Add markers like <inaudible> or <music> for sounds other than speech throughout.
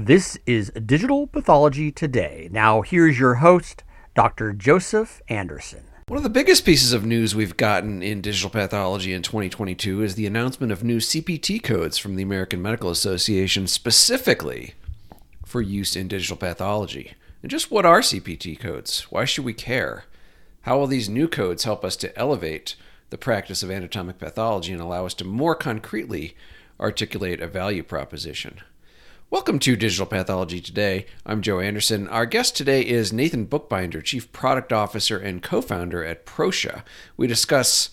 This is Digital Pathology Today. Now, here's your host, Dr. Joseph Anderson. One of the biggest pieces of news we've gotten in digital pathology in 2022 is the announcement of new CPT codes from the American Medical Association specifically for use in digital pathology. And just what are CPT codes? Why should we care? How will these new codes help us to elevate the practice of anatomic pathology and allow us to more concretely articulate a value proposition? Welcome to Digital Pathology Today. I'm Joe Anderson. Our guest today is Nathan Bookbinder, Chief Product Officer and co founder at Proscia. We discuss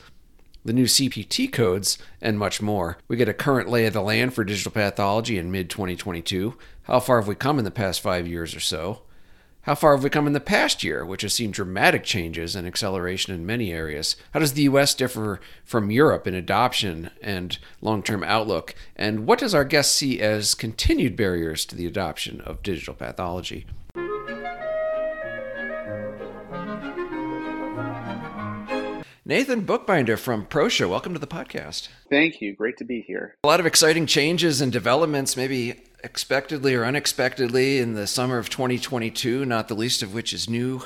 the new CPT codes and much more. We get a current lay of the land for digital pathology in mid 2022. How far have we come in the past five years or so? How far have we come in the past year, which has seen dramatic changes and acceleration in many areas? How does the US differ from Europe in adoption and long term outlook? And what does our guest see as continued barriers to the adoption of digital pathology? Nathan Bookbinder from Proscia, welcome to the podcast. Thank you. Great to be here. A lot of exciting changes and developments, maybe expectedly or unexpectedly, in the summer of 2022, not the least of which is new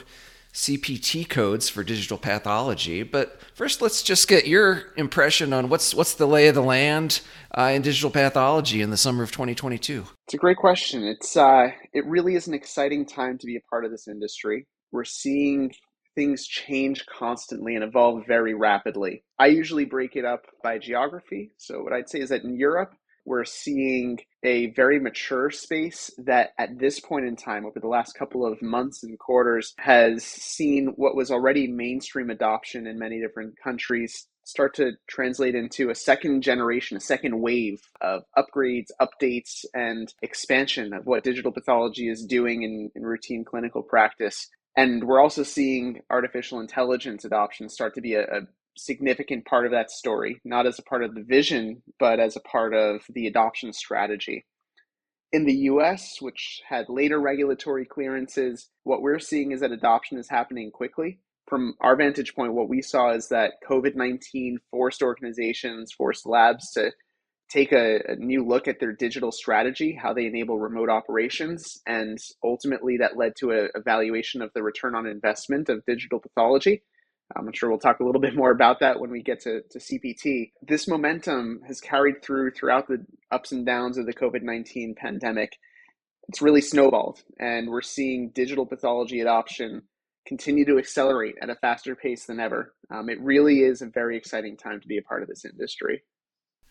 CPT codes for digital pathology. But first, let's just get your impression on what's what's the lay of the land uh, in digital pathology in the summer of 2022. It's a great question. It's uh, it really is an exciting time to be a part of this industry. We're seeing things change constantly and evolve very rapidly. I usually break it up by geography. So, what I'd say is that in Europe, we're seeing a very mature space that at this point in time, over the last couple of months and quarters, has seen what was already mainstream adoption in many different countries start to translate into a second generation, a second wave of upgrades, updates, and expansion of what digital pathology is doing in, in routine clinical practice. And we're also seeing artificial intelligence adoption start to be a, a significant part of that story, not as a part of the vision, but as a part of the adoption strategy. In the US, which had later regulatory clearances, what we're seeing is that adoption is happening quickly. From our vantage point, what we saw is that COVID 19 forced organizations, forced labs to take a, a, new look at their digital strategy, how they enable remote operations, and ultimately that led to a evaluation of the return on investment of digital pathology. Um, I'm sure we'll talk a little <laughs> bit more about that when we get to, to CPT. This momentum has carried through throughout the ups and downs of the COVID 19 pandemic. It's really snowballed, and we're seeing digital pathology adoption continue to accelerate at a faster pace than ever. Um, it really is a very exciting time to be a part of this industry.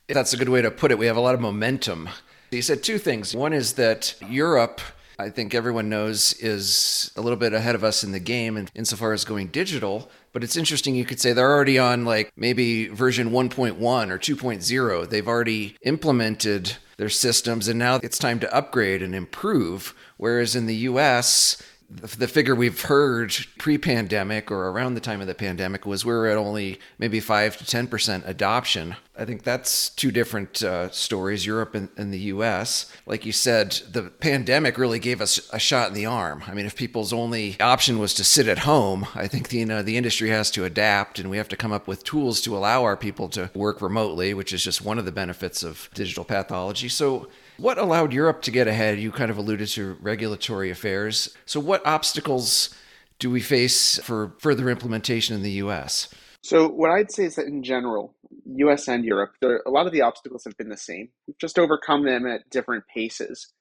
That's a good way to put it. We have a lot of momentum. You said two things. One is that Europe, I think everyone knows, is a little bit ahead of us in the game and insofar as going digital. But it's interesting, you could say they're already on like maybe version 1.1 or 2.0. They've already implemented their systems and now it's time to upgrade and improve. Whereas in the US, the figure we've heard pre-pandemic or around the time of the pandemic was we are at only maybe 5 to 10% adoption. I think that's two different uh, stories europe and, and, the us like you said the pandemic really gave us a shot in the arm. I mean if people's only option was to sit at home i think the, you know, the industry has to adapt and we have to come up with tools to allow our people to work remotely which is just one of the benefits of digital pathology. So what allowed Europe to get ahead? You kind of alluded to regulatory affairs. So, what obstacles do we face for further implementation in the US? So, what I'd say is that in general, US and Europe, there, a lot of the obstacles have been the same. We've just overcome them at different paces.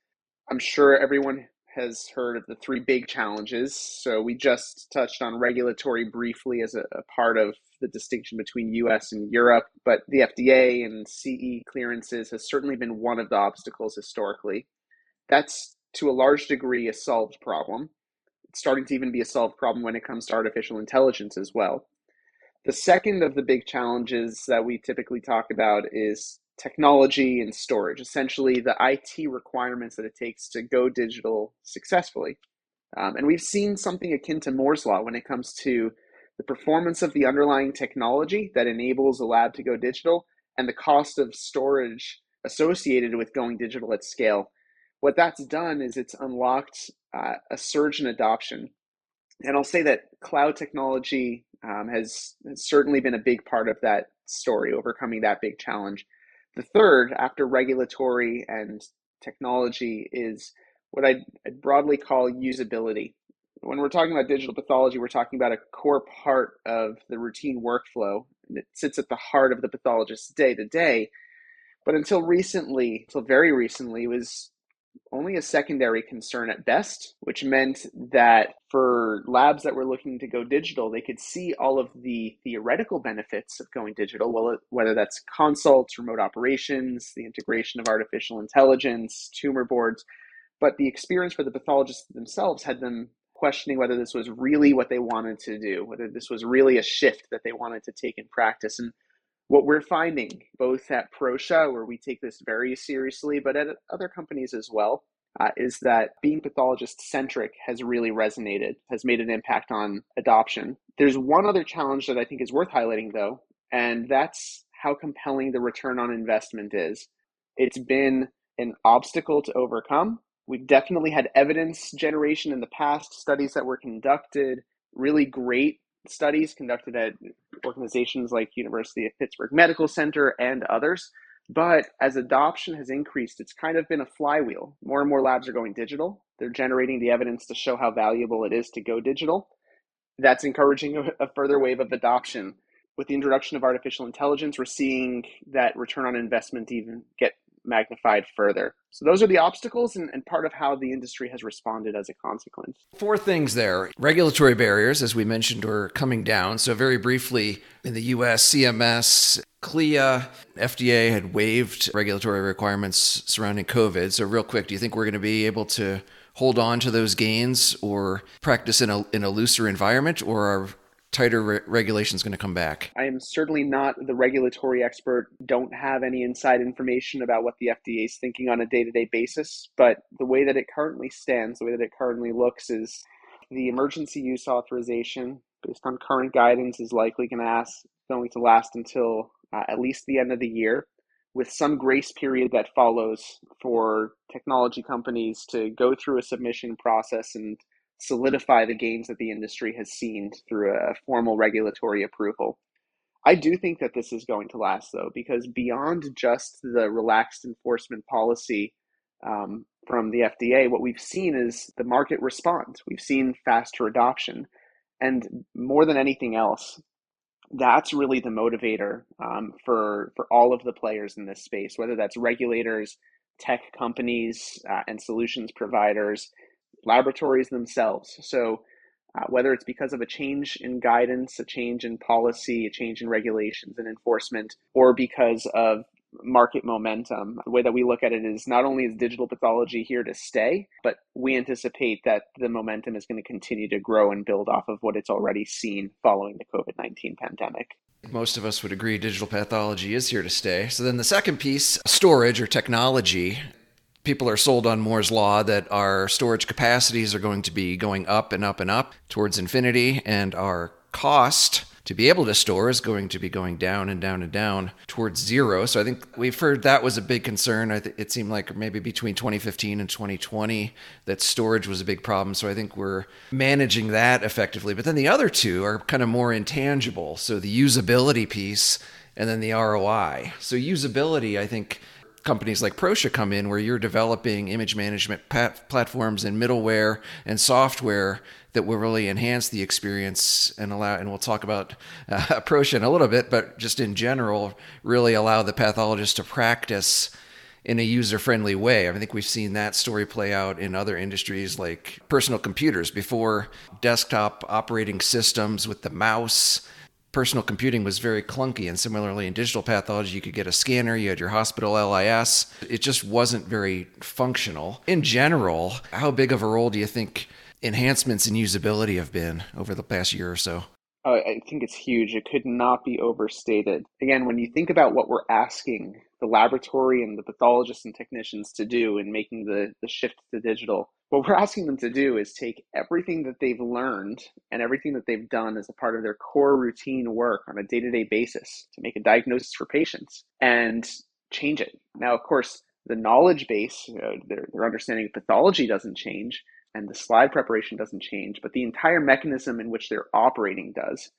I'm sure everyone has heard of the three big challenges. So, we just touched on regulatory briefly as a, a part of the distinction between US and Europe, but the FDA and CE clearances has certainly been one of the obstacles historically. That's to a large degree a solved problem. It's starting to even be a solved problem when it comes to artificial intelligence as well. The second of the big challenges that we typically talk about is technology and storage, essentially the IT requirements that it takes to go digital successfully. Um, and we've seen something akin to Moore's Law when it comes to the performance of the underlying technology that enables a lab to go digital, and the cost of storage associated with going digital at scale. What that's done is it's unlocked uh, a surge in adoption. And I'll say that cloud technology um, has, has certainly been a big part of that story, overcoming that big challenge. The third, after regulatory and technology, is what I'd, broadly call usability. When we're talking about digital pathology, we're talking about a core part of the routine workflow, it sits at the heart of the pathologist's day to day. But until recently, until very recently, was only a secondary concern at best, which meant that for labs that were looking to go digital, they could see all of the theoretical benefits of going digital, whether that's consults, remote operations, the integration of artificial intelligence, tumor boards. But the experience for the pathologists themselves had them questioning whether this was really what they wanted to do, whether this was really a shift that they wanted to take in practice. And what we're finding both at Proscia, where we take this very seriously, but at other companies as well, uh, is that being pathologist centric has really resonated, has made an impact on adoption. There's one other challenge that I think is worth highlighting, though, and that's how compelling the return on investment is. It's been an obstacle to overcome. We've definitely had evidence generation in the past, studies that were conducted, really great studies conducted at organizations like University of Pittsburgh Medical Center and others. But as adoption has increased, it's kind of been a flywheel. More and more labs are going digital. They're generating the evidence to show how valuable it is to go digital. That's encouraging a, a further wave of adoption. With the introduction of artificial intelligence, we're seeing that return on investment even get magnified further. So those are the obstacles and, and, part of how the industry has responded as a consequence. Four things there. Regulatory barriers, as we mentioned, are coming down. So very briefly, in the US, CMS, CLIA, FDA had waived regulatory requirements surrounding COVID. So real quick, do you think we're going to be able to hold on to those gains or practice in a, in a looser environment or are tighter re- is going to come back? I am certainly not the regulatory expert, don't have any inside information about what the FDA is thinking on a day to day basis. But the way that it currently stands, the way that it currently looks, is the emergency use authorization, based on current guidance, is likely going to, ask, going to last until uh, at least the end of the year. With some grace period that follows for technology companies to go through a submission process and solidify the gains that the industry has seen through a formal regulatory approval. I do think that this is going to last, though, because beyond just the relaxed enforcement policy um, from the FDA, what we've seen is the market response. We've seen faster adoption. And more than anything else, that's really the motivator um, for, for all of the players in this space, whether that's regulators, tech companies, uh, and solutions providers laboratories themselves. So, uh, whether it's because of a change in guidance, a change in policy, a change in regulations and enforcement, or because of market momentum, the way that we look at it is not only is digital pathology here to stay, but we anticipate that the momentum is going to continue to grow and build off of what it's already seen following the COVID 19 pandemic. Most of us would agree digital pathology is here to stay. So, then the second piece storage or technology people are sold on Moore's law that our storage capacities are going to be going up and up and up towards infinity, and our cost to be able to store is going to be going down and down and down towards zero. So I think we've heard that was a big concern. I th- it seemed like maybe between 2015 and 2020 that storage was a big problem. So I think we're managing that effectively. But then the other two are kind of more intangible. So the usability piece and then the ROI. So usability, I think companies like Proscia come in where you're developing image management pat- platforms and middleware and software that will really enhance the experience and allow and we'll talk about uh, <laughs> Proscia in a little bit but just in general really allow the pathologist to practice in a user-friendly way. I think we've seen that story play out in other industries like personal computers before desktop operating systems with the mouse personal computing was very clunky. And similarly, in digital pathology, you could get a scanner, you had your hospital LIS. It just wasn't very functional. In general, how big of a role do you think enhancements in usability have been over the past year or so? Oh, I think it's huge. It could not be overstated. Again, when you think about what we're asking the laboratory and the pathologists and technicians to do in making the, the shift to digital, what we're asking them to do is take everything that they've learned and everything that they've done as a part of their core routine work on a day to day basis to make a diagnosis for patients and change it. Now, of course, the knowledge base, you know, their, their understanding of pathology doesn't change, and the slide preparation doesn't change, but the entire mechanism in which they're operating does.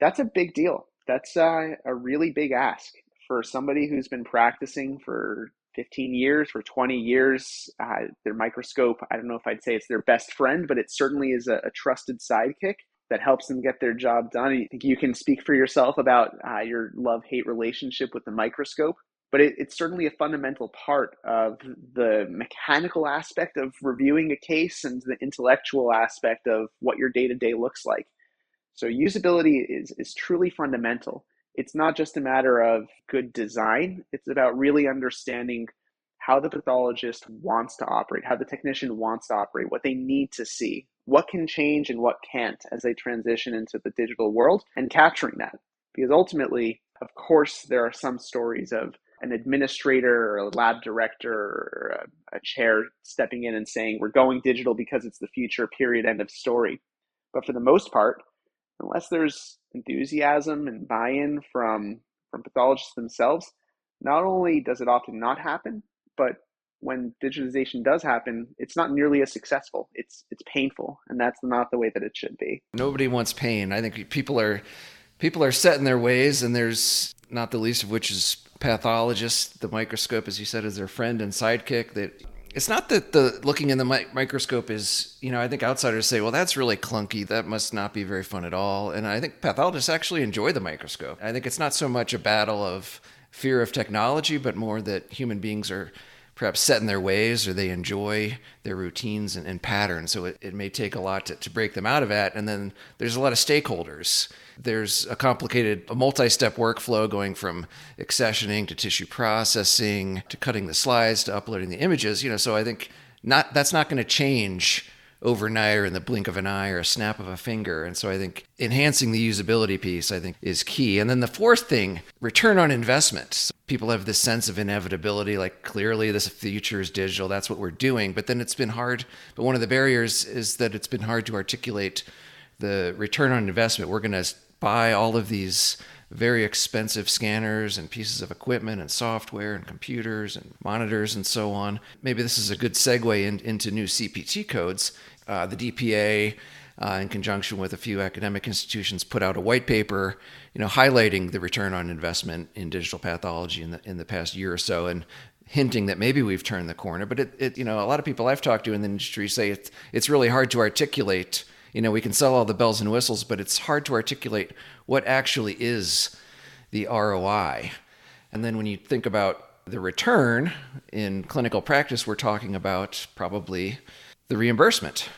That's a big deal. That's uh, a really big ask for somebody who's been practicing for 15 years, for 20 years. Uh, their microscope, I don't know if I'd say it's their best friend, but it certainly is a, a trusted sidekick that helps them get their job done. I think you can speak for yourself about uh, your love hate relationship with the microscope, but it, it's certainly a fundamental part of the mechanical aspect of reviewing a case and the intellectual aspect of what your day to day looks like. So, usability is, is truly fundamental. It's not just a matter of good design, it's about really understanding how the pathologist wants to operate, how the technician wants to operate, what they need to see, what can change and what can't as they transition into the digital world, and capturing that. Because ultimately, of course, there are some stories of an administrator or a lab director or a, a, chair stepping in and saying, We're going digital because it's the future, period, end of story. But for the most part, unless there's enthusiasm and buy in from, from pathologists themselves, not only does it often not happen, but when digitization does happen, it's not nearly as successful. It's it's painful, and that's not the way that it should be. Nobody wants pain. I think people are people are set in their ways, and there's not the least of which is pathologists. The microscope, as you said, is their friend and sidekick. That it's not that the looking in the mi- microscope is, you know, I think outsiders say, well, that's really clunky. That must not be very fun at all. And I think pathologists actually enjoy the microscope. I think it's not so much a battle of fear of technology, but more that human beings are perhaps set in their ways or they enjoy their routines and, and patterns. So it, it may take a lot to, to break them out of that. And then there's a lot of stakeholders. There's a complicated, a multi step workflow going from accessioning to tissue processing to cutting the slides to uploading the images. You know, so I think not that's not going to change overnight or in the blink of an eye or a snap of a finger. And so I think enhancing the usability piece, I think, is key. And then the fourth thing, return on investment. So people have this sense of inevitability, like clearly this future is digital, that's what we're doing. But then it's been hard. But one of the barriers is that it's been hard to articulate the return on investment. We're going to buy all of these very expensive scanners and pieces of equipment and software and computers and monitors and so on. Maybe this is a good segue in, into new CPT codes. Uh, the DPA, uh, in conjunction with a few academic institutions, put out a white paper, you know, highlighting the return on investment in digital pathology in the in the past year or so, and hinting that maybe we've turned the corner. But it, it you know, a lot of people I've talked to in the industry say it's it's really hard to articulate you know, we can sell all the bells and whistles, but it's hard to articulate what actually is the ROI. And then when you think about the return in clinical practice, we're talking about probably the reimbursement.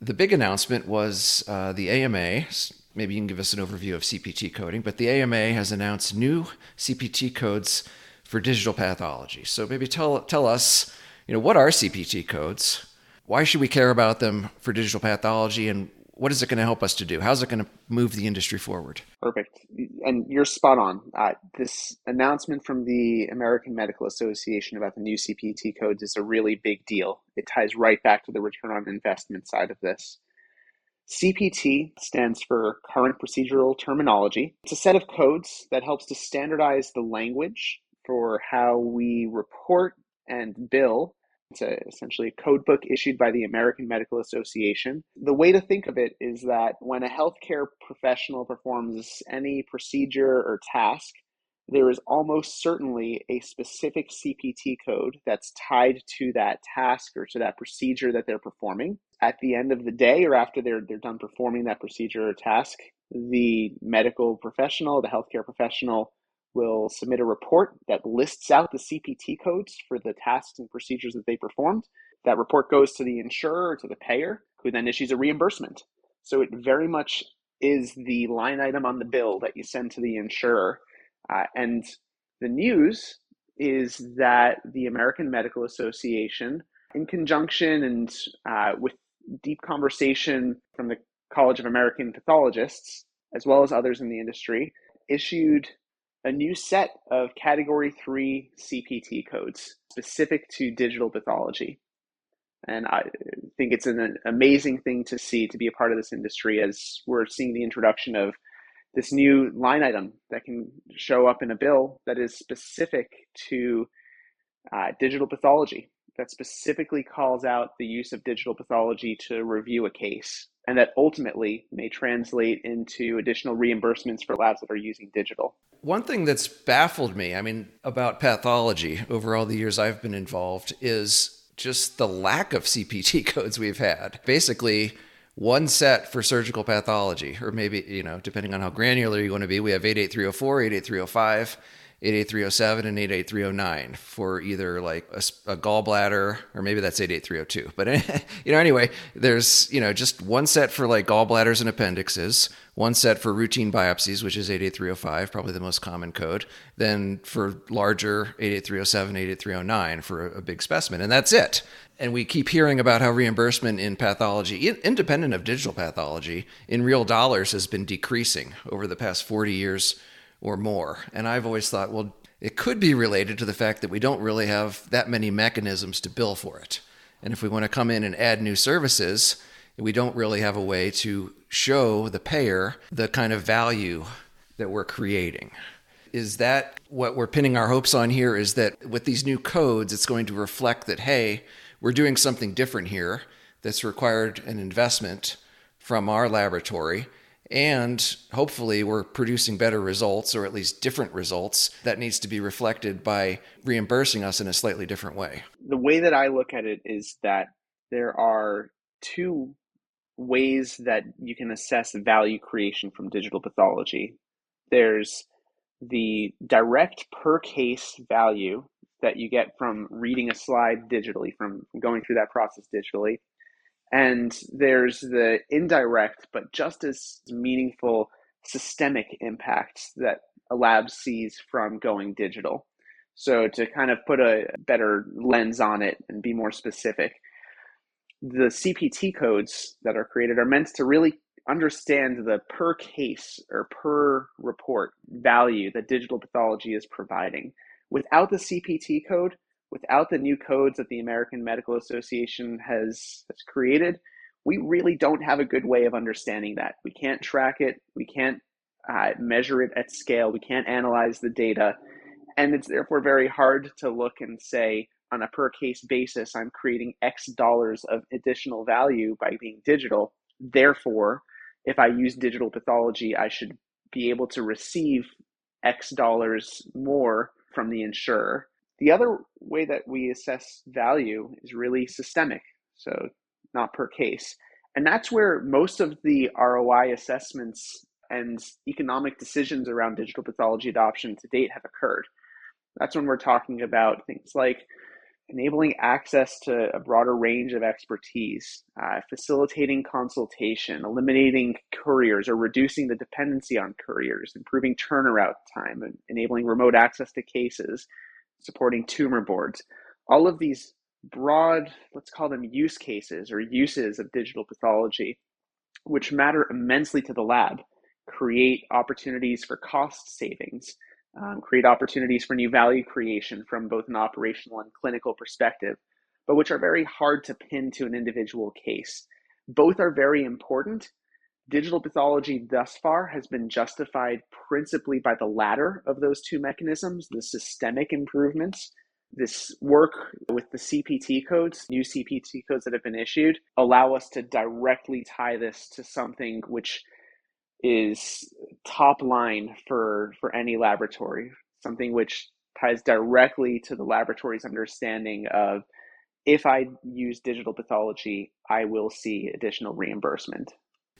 The big announcement was uh, the AMA. Maybe you can give us an overview of CPT coding, but the AMA has announced new CPT codes for digital pathology. So maybe tell tell us, you know, what are CPT codes? Why should we care about them for digital pathology and what is it going to help us to do? How's it going to move the industry forward? Perfect. And you're spot on. Uh, this announcement from the American Medical Association about the new CPT codes is a really big deal. It ties right back to the return on investment side of this. CPT stands for Current Procedural Terminology. It's a set of codes that helps to standardize the language for how we report and bill it's a, essentially a code book issued by the American Medical Association. The way to think of it is that when a healthcare professional performs any procedure or task, there is almost certainly a specific CPT code that's tied to that task or to that procedure that they're performing. At the end of the day, or after they're, they're done performing that procedure or task, the medical professional, the healthcare professional, will submit a report that lists out the CPT codes for the tasks and procedures that they performed. That report goes to the insurer or to the payer, who then issues a reimbursement. So it very much is the line item on the bill that you send to the insurer. Uh, and the news is that the American Medical Association, in conjunction and uh, with deep conversation from the College of American Pathologists, as well as others in the industry, issued a new set of category three CPT codes specific to digital pathology. And I think it's an amazing thing to see to be a part of this industry as we're seeing the introduction of this new line item that can show up in a bill that is specific to uh, digital pathology. That specifically calls out the use of digital pathology to review a case and that ultimately may translate into additional reimbursements for labs that are using digital. One thing that's baffled me, I mean, about pathology over all the years I've been involved is just the lack of CPT <laughs> codes we've had. Basically, one set for surgical pathology, or maybe, you know, depending on how granular you want to be, we have 88304, 88305. 88307 and 88309 for either like a, a, gallbladder or maybe that's 88302 but <laughs> you know anyway there's you know just one set for like gallbladders and appendixes one set for routine biopsies which is 88305 probably the most common code then for larger 88307 88309 for a, a big specimen and that's it. And we keep hearing about how reimbursement in pathology independent of digital pathology in real dollars has been decreasing over the past 40 years or more. And I've always thought, well, it could be related to the fact that we don't really have that many mechanisms to bill for it. And if we want to come in and add new services, we don't really have a way to show the payer the kind of value that we're creating. Is that what we're pinning our hopes on here? Is that with these new codes, it's going to reflect that, hey, we're doing something different here that's required an investment from our laboratory and hopefully we're producing better results or at least different results that needs to be reflected by reimbursing us in a slightly different way. The way that i look at it is that there are two ways that you can assess value creation from digital pathology. There's the direct per case value that you get from reading a slide digitally from going through that process digitally and there's the indirect, but just as meaningful systemic impacts that a lab sees from going digital. So, to kind of put a better lens on it and be more specific, the CPT codes that are created are meant to really understand the per case or per report value that digital pathology is providing. Without the CPT code, without the new codes that the American Medical Association has, has created, we really don't have a good way of understanding that. We can't track it, we can't uh, measure it at scale, we can't analyze the data, and it's therefore very hard to look and say, on a per case basis, I'm creating X dollars of additional value by being digital. Therefore, if I use digital pathology, I should be able to receive X dollars more from the insurer. The other way that we assess value is really systemic, so not per case. And that's where most of the ROI assessments and economic decisions around digital pathology adoption to date have occurred. That's when we're talking about things like enabling access to a broader range of expertise, uh, facilitating consultation, eliminating couriers or reducing the dependency on couriers, improving turnaround time, and enabling remote access to cases, supporting tumor boards. All of these broad, let's call them use cases or uses of digital pathology, which matter immensely to the lab, create opportunities for cost savings, um, create opportunities for new value creation from both an operational and clinical perspective, but which are very hard to pin to an individual case. Both are very important, Digital pathology thus far has been justified principally by the latter of those two mechanisms, the systemic improvements. This work with the CPT codes, new CPT codes that have been issued, allow us to directly tie this to something which is top line for, for any laboratory, something which ties directly to the laboratory's understanding of if I use digital pathology, I will see additional reimbursement.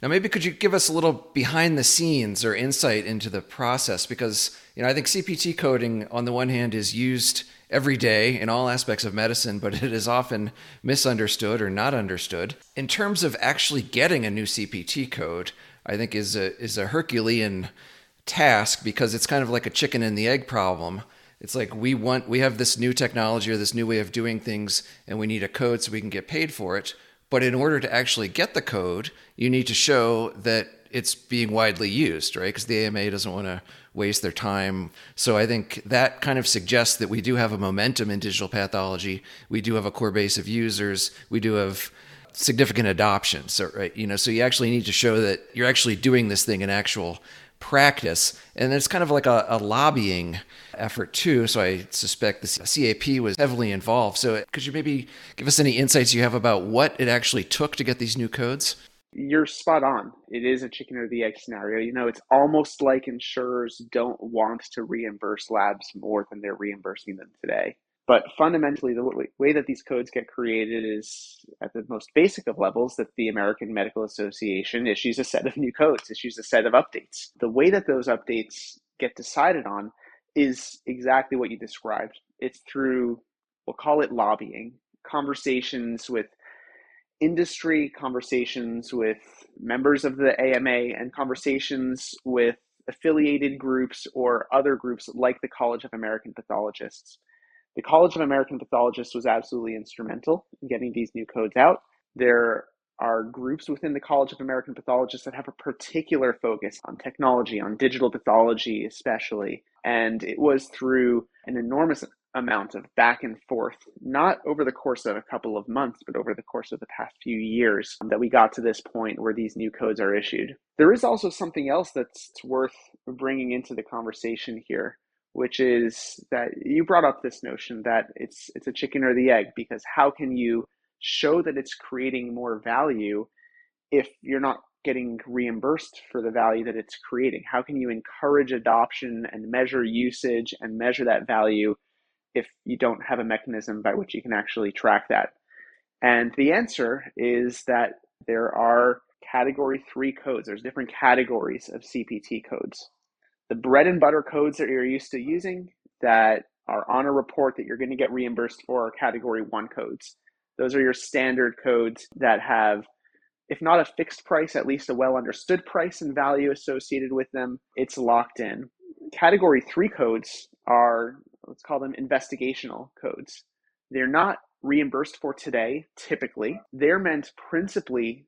Now, maybe could you give us a little behind the scenes or insight into the process? Because you know, I think CPT coding, on the one hand, is used every day in all aspects of medicine, but it is often misunderstood or not understood. In terms of actually getting a new CPT code, I think is a is a Herculean task because it's kind of like a chicken and the egg problem. It's like we want we have this new technology or this new way of doing things, and we need a code so we can get paid for it. But in order to actually get the code, you need to show that it's being widely used, right? Because the AMA doesn't want to waste their time. So I think that kind of suggests that we do have a momentum in digital pathology. We do have a core base of users. We do have significant adoption. So right, you know, so you actually need to show that you're actually doing this thing in actual practice. And it's kind of like a, a, lobbying effort too. So I suspect the CAP was heavily involved. So could you maybe give us any insights you have about what it actually took to get these new codes? You're spot on. It is a chicken or the egg scenario. You know, it's almost like insurers don't want to reimburse labs more than they're reimbursing them today. But fundamentally, the way that these codes get created is at the most basic of levels that the American Medical Association issues a set of new codes, issues a set of updates. The way that those updates get decided on is exactly what you described. It's through, we'll call it lobbying, conversations with industry, conversations with members of the AMA, and conversations with affiliated groups or other groups like the College of American Pathologists. The College of American Pathologists was absolutely instrumental in getting these new codes out. There are groups within the College of American Pathologists that have a particular focus on technology, on digital pathology, especially. And it was through an enormous amount of back and forth, not over the course of a couple of months, but over the course of the past few years, that we got to this point where these new codes are issued. There is also something else that's worth bringing into the conversation here which is that you brought up this notion that it's it's a chicken or the egg because how can you show that it's creating more value if you're not getting reimbursed for the value that it's creating? How can you encourage adoption and measure usage and measure that value if you don't have a mechanism by which you can actually track that? And the answer is that there are category 3 codes. There's different categories of CPT codes the bread and butter codes that you're used to using that are on a report that you're going to get reimbursed for are category one codes. Those are your standard codes that have, if not a fixed price, at least a well understood price and value associated with them. It's locked in. Category three codes are, let's call them investigational codes. They're not reimbursed for today, typically. They're meant principally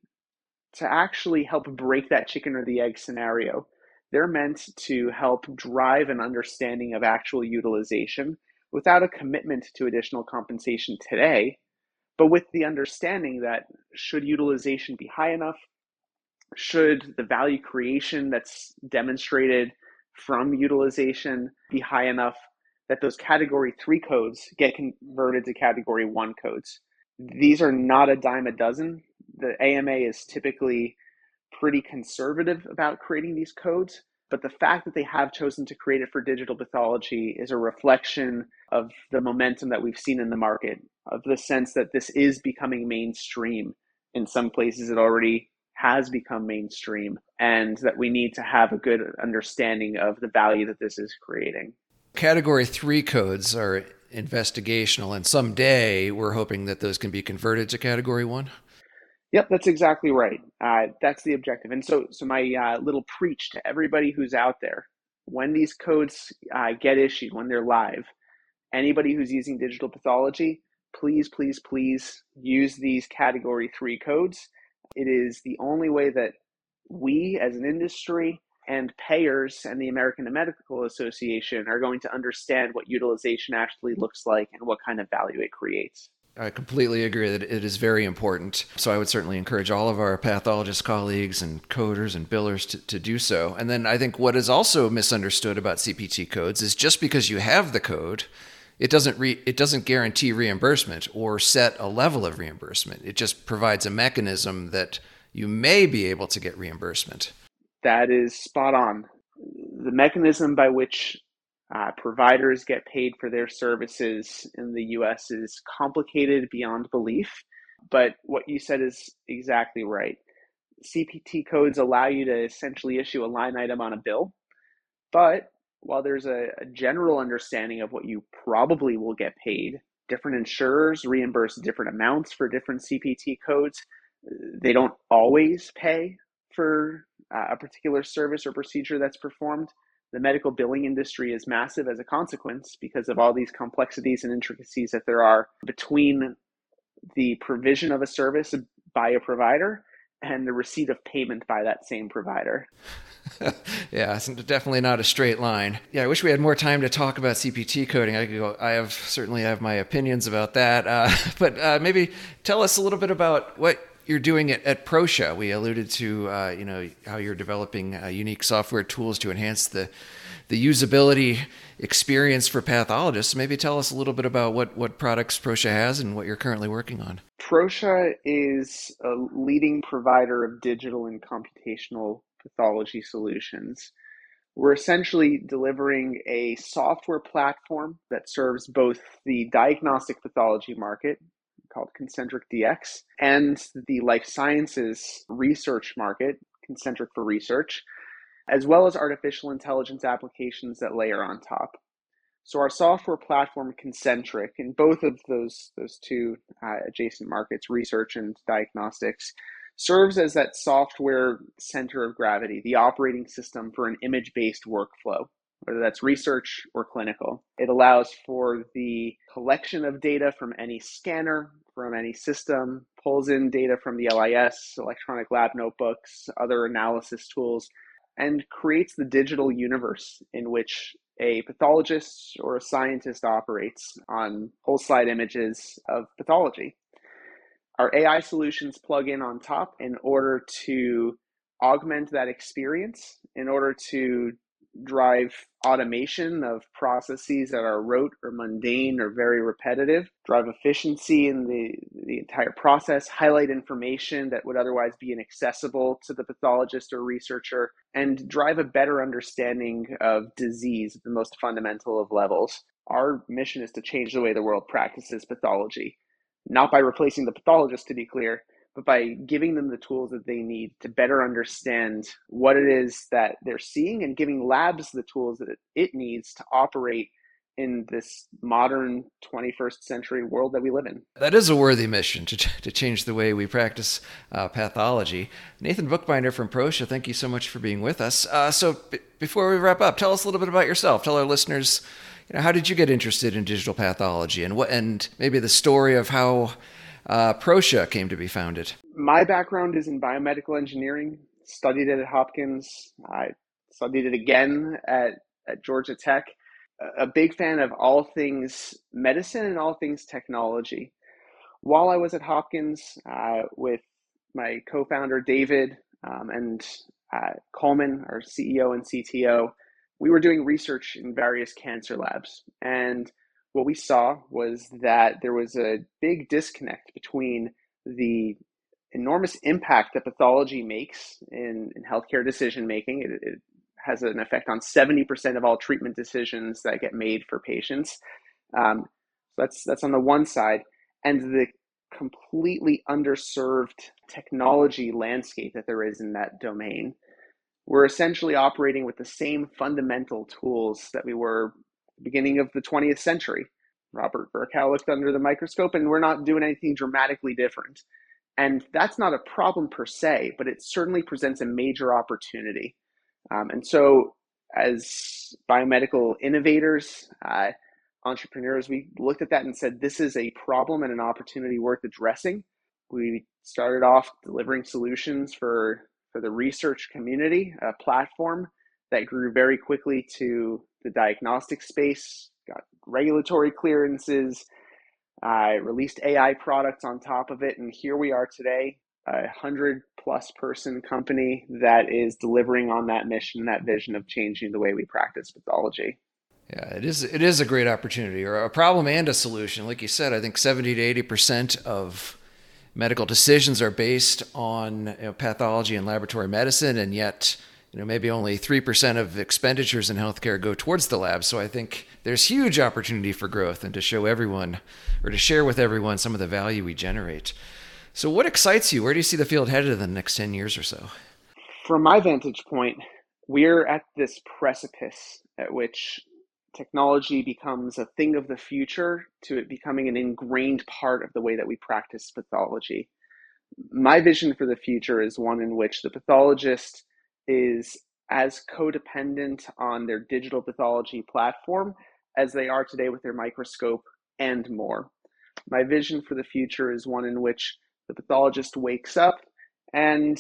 to actually help break that chicken or the egg scenario they're meant to help drive an understanding of actual utilization without a commitment to additional compensation today, but with the understanding that should utilization be high enough, should the value creation that's demonstrated from utilization be high enough that those category three codes get converted to category one codes. These are not a dime a dozen. The AMA is typically pretty conservative about creating these codes. But the fact that they have chosen to create it for digital pathology is a reflection of the momentum that we've seen in the market, of the sense that this is becoming mainstream. In some places, it already has become mainstream, and that we need to have a good understanding of the value that this is creating. Category three codes are investigational, and someday we're hoping that those can be converted to category one. Yep, that's exactly right. Uh, that's the objective. And so, so my uh, little preach to everybody who's out there: when these codes uh, get issued, when they're live, anybody who's using digital pathology, please, please, please use these Category Three codes. It is the only way that we, as an industry, and payers and the American Medical Association are going to understand what utilization actually looks like and what kind of value it creates. I completely agree that it is very important. So I would certainly encourage all of our pathologist colleagues and coders and billers to, to do so. And then I think what is also misunderstood about CPT codes is just because you have the code, it doesn't re- it doesn't guarantee reimbursement or set a level of reimbursement. It just provides a mechanism that you may be able to get reimbursement. That is spot on. The mechanism by which uh, providers get paid for their services in the US is complicated beyond belief. But what you said is exactly right. CPT codes allow you to essentially issue a line item on a bill. But while there's a, a general understanding of what you probably will get paid, different insurers reimburse different amounts for different CPT codes. They don't always pay for uh, a particular service or procedure that's performed the medical billing industry is massive as a consequence because of all these complexities and intricacies that there are between the provision of a service by a provider and the receipt of payment by that same provider. <laughs> yeah, it's definitely not a straight line. Yeah, I wish we had more time to talk about CPT coding. I could go, I have certainly have my opinions about that, uh, <laughs> but uh, maybe tell us a little bit about what you're doing it at Proscia. We alluded to uh, you know how you're developing uh, unique software tools to enhance the the usability experience for pathologists. Maybe tell us a little bit about what, what products Proscia has and what you're currently working on. Proscia is a leading provider of digital and computational pathology solutions. We're essentially delivering a software platform that serves both the diagnostic pathology market, called Concentriq DX, and the life sciences research market, Concentriq for Research, as well as artificial intelligence applications that layer on top. So our software platform Concentriq in both of those those two uh, adjacent markets, research and diagnostics, serves as that software center of gravity, the operating system for an image-based workflow, whether that's research or clinical. It allows for the collection of data from any scanner, from any system, pulls in data from the LIS, electronic lab notebooks, other analysis tools and creates the digital universe in which a pathologist or a scientist operates on whole slide images of pathology. Our AI solutions plug in on top in order to augment that experience, in order to drive automation of processes that are rote or mundane or very repetitive, drive efficiency in the, the entire process, highlight information that would otherwise be inaccessible to the pathologist or researcher, and drive a better understanding of disease at the most fundamental of levels. Our mission is to change the way the world practices pathology, not by replacing the pathologist, to be clear, but by giving them the tools that they need to better understand what it is that they're seeing and giving labs the tools that it needs to operate in this modern 21st century world that we live in. That is a worthy mission to, <laughs> to change the way we practice uh, pathology. Nathan Bookbinder from Proscia, thank you so much for being with us. Uh, so, b- before we wrap up, tell us a little bit about yourself. Tell our listeners, you know, how did you get interested in digital pathology, and what, and maybe the story of how uh, Proscia came to be founded? My background is in biomedical engineering. Studied it at Hopkins. I studied it again at, at Georgia Tech. A big fan of all things medicine and all things technology. While I was at Hopkins uh, with my co founder David um, and uh, Coleman, our CEO and CTO, we were doing research in various cancer labs. And what we saw was that there was a big disconnect between the enormous impact that pathology makes in, in healthcare decision making. It, it, has an effect on 70% of all treatment decisions that get made for patients. Um, so that's, that's on the one side. And the completely underserved technology landscape that there is in that domain. We're essentially operating with the same fundamental tools that we were beginning of the 20th century. Robert Virchow looked under the microscope, and we're not doing anything dramatically different. And that's not a problem per se, but it certainly presents a major opportunity. Um, and so, as biomedical innovators, uh, entrepreneurs, we looked at that and said, this is a problem and an opportunity worth addressing. We started off delivering solutions for, for the research community, a platform that grew very quickly to the diagnostic space, got regulatory clearances. I released AI products on top of it, and here we are today, a hundred plus person company that is delivering on that mission, that vision of changing the way we practice pathology. Yeah, it is. It is a great opportunity, or a problem and a solution. Like you said, I think seventy to eighty percent of medical decisions are based on you know, pathology and laboratory medicine, and yet you know, maybe only 3% of expenditures in healthcare go towards the lab. So I think there's huge opportunity for growth and to show everyone or to share with everyone some of the value we generate. So what excites you? Where do you see the field headed in the next 10 years or so? From my vantage point, we're at this precipice at which technology becomes a thing of the future to it becoming an ingrained part of the way that we practice pathology. My vision for the future is one in which the pathologist is as codependent on their digital pathology platform as they are today with their microscope and more. My vision for the future is one in which the pathologist wakes up and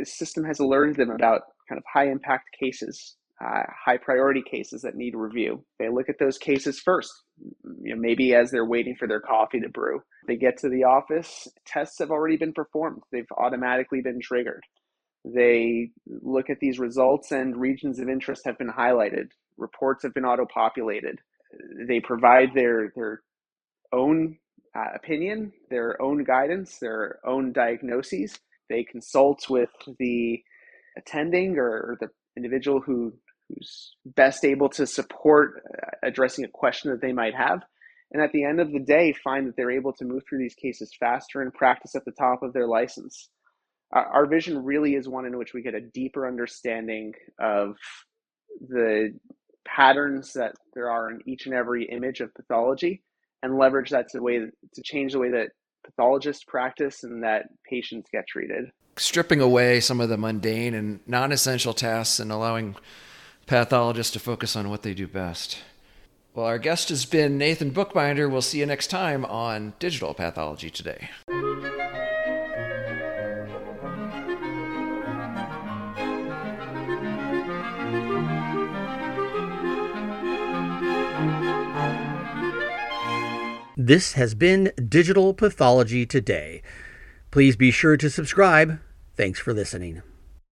a system has alerted them about kind of high impact cases, uh, high priority cases that need review. They look at those cases first. you know, maybe as they're waiting for their coffee to brew. They get to the office, tests have already been performed, they've automatically been triggered. They look at these results, and regions of interest have been highlighted. Reports have been auto populated. They provide their, their own uh, opinion, their own guidance, their own diagnoses. They consult with the attending or, the individual who who's best able to support uh, addressing a question that they might have. And at the end of the day, find that they're able to move through these cases faster and practice at the top of their license. Our vision really is one in which we get a deeper understanding of the patterns that there are in each and every image of pathology and leverage that to way to change the way that pathologists practice and that patients get treated. Stripping away some of the mundane and non-essential tasks and allowing pathologists to focus on what they do best. Well, our guest has been Nathan Buchbinder. We'll see you next time on Digital Pathology Today. This has been Digital Pathology Today. Please be sure to subscribe. Thanks for listening.